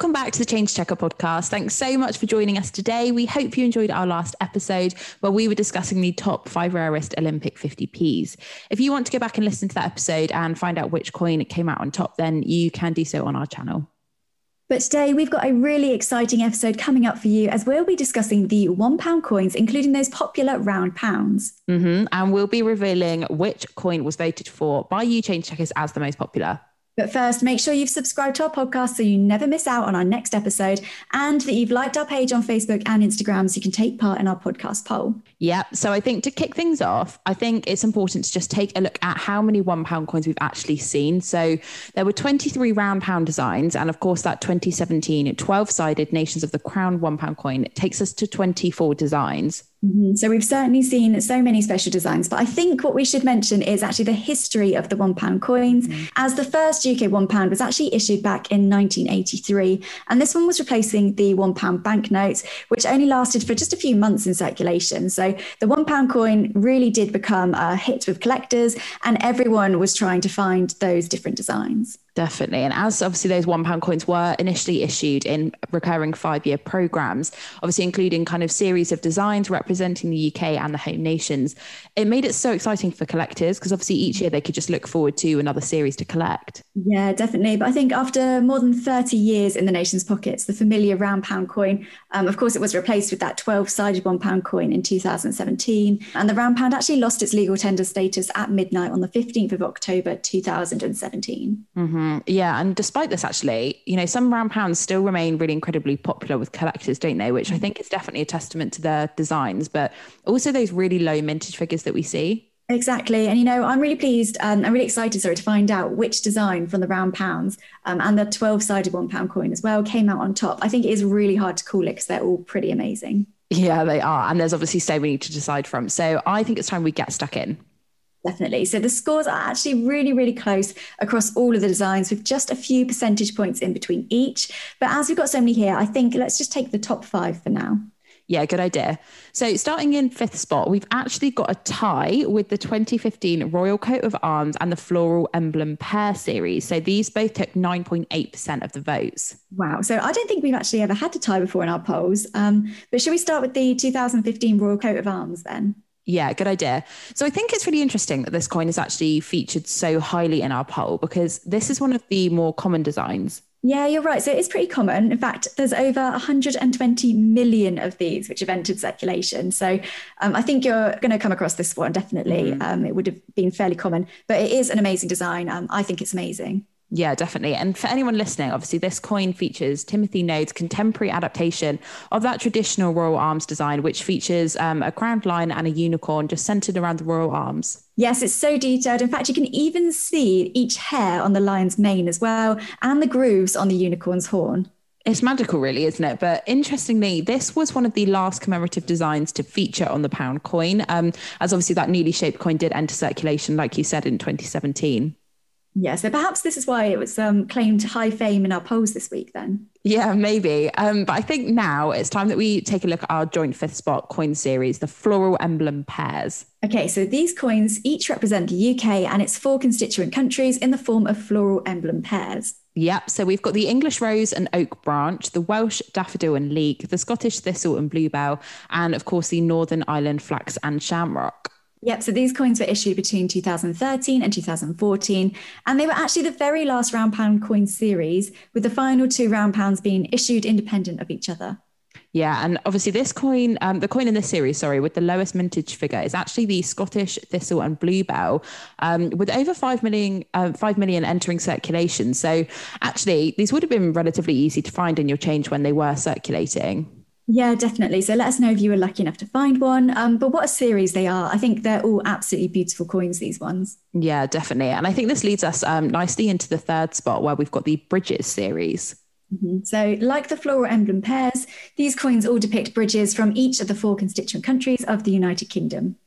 welcome back to the Change Checker podcast. Thanks so much for joining us today. We hope you enjoyed our last episode where we were discussing the top five rarest Olympic 50p's. If you want to go back and listen to that episode and find out which coin came out on top, then you can do so on our channel. But today we've got a really exciting episode coming up for you as we'll be discussing the one pound coins, including those popular round pounds. Mm-hmm. And we'll be revealing which coin was voted for by you change checkers as the most popular. But first, make sure you've subscribed to our podcast so you never miss out on our next episode and that you've liked our page on Facebook and Instagram so you can take part in our podcast poll. Yeah. So I think to kick things off, I think it's important to just take a look at how many one pound coins we've actually seen. So there were 23 round pound designs. And of course, that 2017 12 sided Nations of the Crown one pound coin takes us to 24 designs. Mm-hmm. So we've certainly seen so many special designs, but I think what we should mention is actually the history of the one pound coins, mm-hmm. as the first UK one pound was actually issued back in 1983, and this one was replacing the one pound banknotes, which only lasted for just a few months in circulation. So the one pound coin really did become a hit with collectors, and everyone was trying to find those different designs. Definitely. And as obviously those one pound coins were initially issued in recurring five year programs, obviously including kind of series of designs representing the UK and the home nations, it made it so exciting for collectors because obviously each year they could just look forward to another series to collect. Yeah, definitely. But I think after more than 30 years in the nation's pockets, the familiar round pound coin, um, of course, it was replaced with that 12 sided one pound coin in 2017. And the round pound actually lost its legal tender status at midnight on the 15th of October 2017. Mm-hmm. Mm, yeah, and despite this, actually, you know, some round pounds still remain really incredibly popular with collectors, don't they? Which I think is definitely a testament to their designs, but also those really low mintage figures that we see. Exactly. And, you know, I'm really pleased and I'm really excited, sorry, to find out which design from the round pounds um, and the 12 sided one pound coin as well came out on top. I think it is really hard to call it because they're all pretty amazing. Yeah, they are. And there's obviously so many to decide from. So I think it's time we get stuck in. Definitely. So the scores are actually really, really close across all of the designs with just a few percentage points in between each. But as we've got so many here, I think let's just take the top five for now. Yeah, good idea. So, starting in fifth spot, we've actually got a tie with the 2015 Royal Coat of Arms and the Floral Emblem Pair series. So, these both took 9.8% of the votes. Wow. So, I don't think we've actually ever had a tie before in our polls. Um, but should we start with the 2015 Royal Coat of Arms then? Yeah, good idea. So I think it's really interesting that this coin is actually featured so highly in our poll because this is one of the more common designs. Yeah, you're right. So it's pretty common. In fact, there's over 120 million of these which have entered circulation. So um, I think you're going to come across this one definitely. Mm-hmm. Um, it would have been fairly common, but it is an amazing design. Um, I think it's amazing. Yeah, definitely. And for anyone listening, obviously, this coin features Timothy Noad's contemporary adaptation of that traditional royal arms design, which features um, a crowned lion and a unicorn just centered around the royal arms. Yes, it's so detailed. In fact, you can even see each hair on the lion's mane as well, and the grooves on the unicorn's horn. It's magical, really, isn't it? But interestingly, this was one of the last commemorative designs to feature on the pound coin, um, as obviously that newly shaped coin did enter circulation, like you said, in 2017. Yeah, so perhaps this is why it was um, claimed high fame in our polls this week then. Yeah, maybe. Um, but I think now it's time that we take a look at our joint fifth spot coin series, the floral emblem pairs. Okay, so these coins each represent the UK and its four constituent countries in the form of floral emblem pairs. Yep, so we've got the English rose and oak branch, the Welsh daffodil and leek, the Scottish thistle and bluebell, and of course the Northern Ireland flax and shamrock. Yep. So these coins were issued between 2013 and 2014. And they were actually the very last round pound coin series, with the final two round pounds being issued independent of each other. Yeah, and obviously this coin, um, the coin in this series, sorry, with the lowest mintage figure is actually the Scottish Thistle and Bluebell, um, with over five million, uh, five million entering circulation. So actually, these would have been relatively easy to find in your change when they were circulating. Yeah, definitely. So let us know if you were lucky enough to find one. Um, but what a series they are. I think they're all absolutely beautiful coins, these ones. Yeah, definitely. And I think this leads us um, nicely into the third spot where we've got the Bridges series. Mm-hmm. So, like the floral emblem pairs, these coins all depict bridges from each of the four constituent countries of the United Kingdom.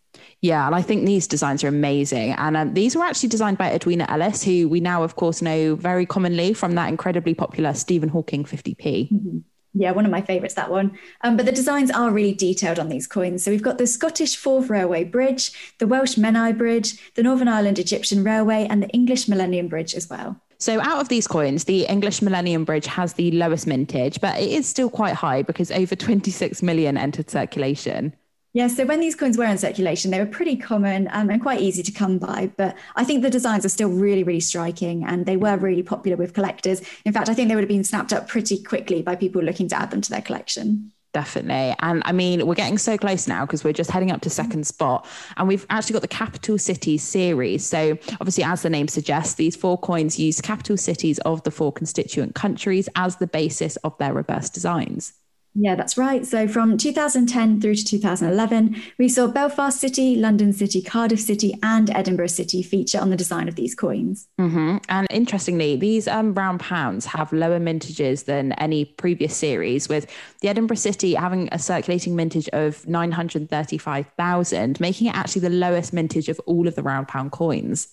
Yeah, and I think these designs are amazing. And um, these were actually designed by Edwina Ellis, who we now, of course, know very commonly from that incredibly popular Stephen Hawking 50p. Mm-hmm. Yeah, one of my favourites, that one. Um, but the designs are really detailed on these coins. So we've got the Scottish Forth Railway Bridge, the Welsh Menai Bridge, the Northern Ireland Egyptian Railway, and the English Millennium Bridge as well. So, out of these coins, the English Millennium Bridge has the lowest mintage, but it is still quite high because over 26 million entered circulation. Yeah, so when these coins were in circulation, they were pretty common um, and quite easy to come by. But I think the designs are still really, really striking and they were really popular with collectors. In fact, I think they would have been snapped up pretty quickly by people looking to add them to their collection. Definitely. And I mean, we're getting so close now because we're just heading up to second spot. And we've actually got the capital cities series. So, obviously, as the name suggests, these four coins use capital cities of the four constituent countries as the basis of their reverse designs. Yeah, that's right. So from 2010 through to 2011, we saw Belfast City, London City, Cardiff City, and Edinburgh City feature on the design of these coins. Mm-hmm. And interestingly, these um, round pounds have lower mintages than any previous series, with the Edinburgh City having a circulating mintage of 935,000, making it actually the lowest mintage of all of the round pound coins.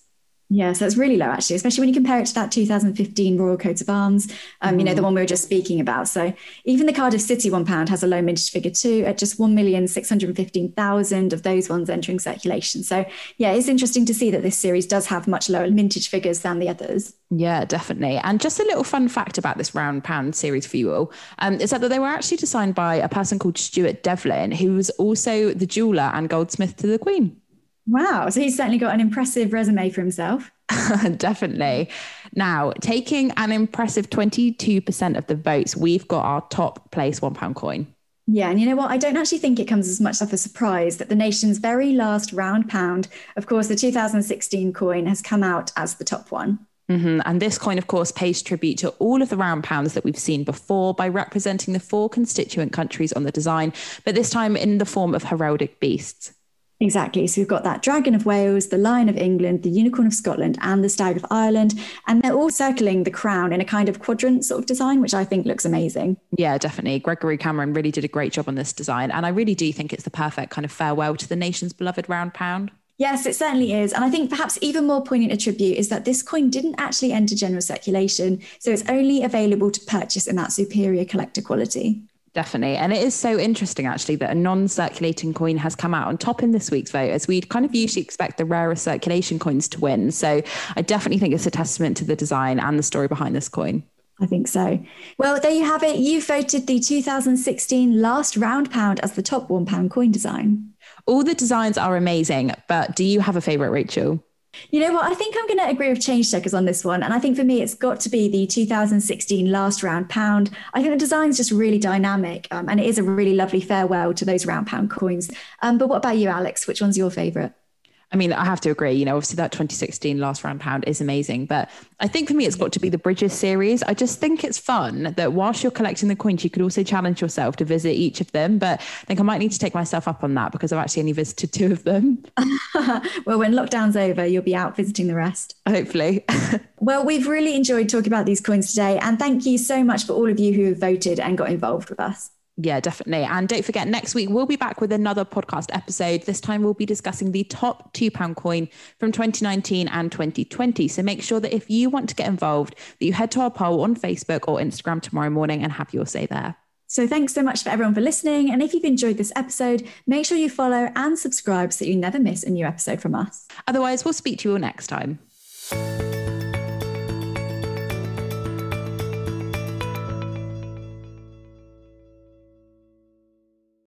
Yeah, so it's really low actually, especially when you compare it to that 2015 Royal Coat of Arms, um, mm. you know, the mm. one we were just speaking about. So even the Cardiff City one pound has a low mintage figure too, at just 1,615,000 of those ones entering circulation. So yeah, it's interesting to see that this series does have much lower mintage figures than the others. Yeah, definitely. And just a little fun fact about this round pound series for you all um, is that they were actually designed by a person called Stuart Devlin, who was also the jeweler and goldsmith to the Queen. Wow. So he's certainly got an impressive resume for himself. Definitely. Now, taking an impressive 22% of the votes, we've got our top place one pound coin. Yeah, and you know what? I don't actually think it comes as much of a surprise that the nation's very last round pound, of course, the 2016 coin, has come out as the top one. Mm-hmm. And this coin, of course, pays tribute to all of the round pounds that we've seen before by representing the four constituent countries on the design, but this time in the form of heraldic beasts. Exactly. So we've got that Dragon of Wales, the Lion of England, the Unicorn of Scotland, and the Stag of Ireland. And they're all circling the crown in a kind of quadrant sort of design, which I think looks amazing. Yeah, definitely. Gregory Cameron really did a great job on this design. And I really do think it's the perfect kind of farewell to the nation's beloved round pound. Yes, it certainly is. And I think perhaps even more poignant a tribute is that this coin didn't actually enter general circulation. So it's only available to purchase in that superior collector quality. Definitely. And it is so interesting, actually, that a non circulating coin has come out on top in this week's vote, as we'd kind of usually expect the rarer circulation coins to win. So I definitely think it's a testament to the design and the story behind this coin. I think so. Well, there you have it. You voted the 2016 last round pound as the top one pound coin design. All the designs are amazing, but do you have a favorite, Rachel? You know what? I think I'm going to agree with change checkers on this one. And I think for me, it's got to be the 2016 last round pound. I think the design's just really dynamic um, and it is a really lovely farewell to those round pound coins. Um, but what about you, Alex? Which one's your favorite? I mean, I have to agree, you know, obviously that 2016 last round pound is amazing. But I think for me, it's got to be the Bridges series. I just think it's fun that whilst you're collecting the coins, you could also challenge yourself to visit each of them. But I think I might need to take myself up on that because I've actually only visited two of them. well, when lockdown's over, you'll be out visiting the rest. Hopefully. well, we've really enjoyed talking about these coins today. And thank you so much for all of you who have voted and got involved with us. Yeah, definitely. And don't forget, next week we'll be back with another podcast episode. This time we'll be discussing the top two pound coin from 2019 and 2020. So make sure that if you want to get involved, that you head to our poll on Facebook or Instagram tomorrow morning and have your say there. So thanks so much for everyone for listening. And if you've enjoyed this episode, make sure you follow and subscribe so you never miss a new episode from us. Otherwise, we'll speak to you all next time.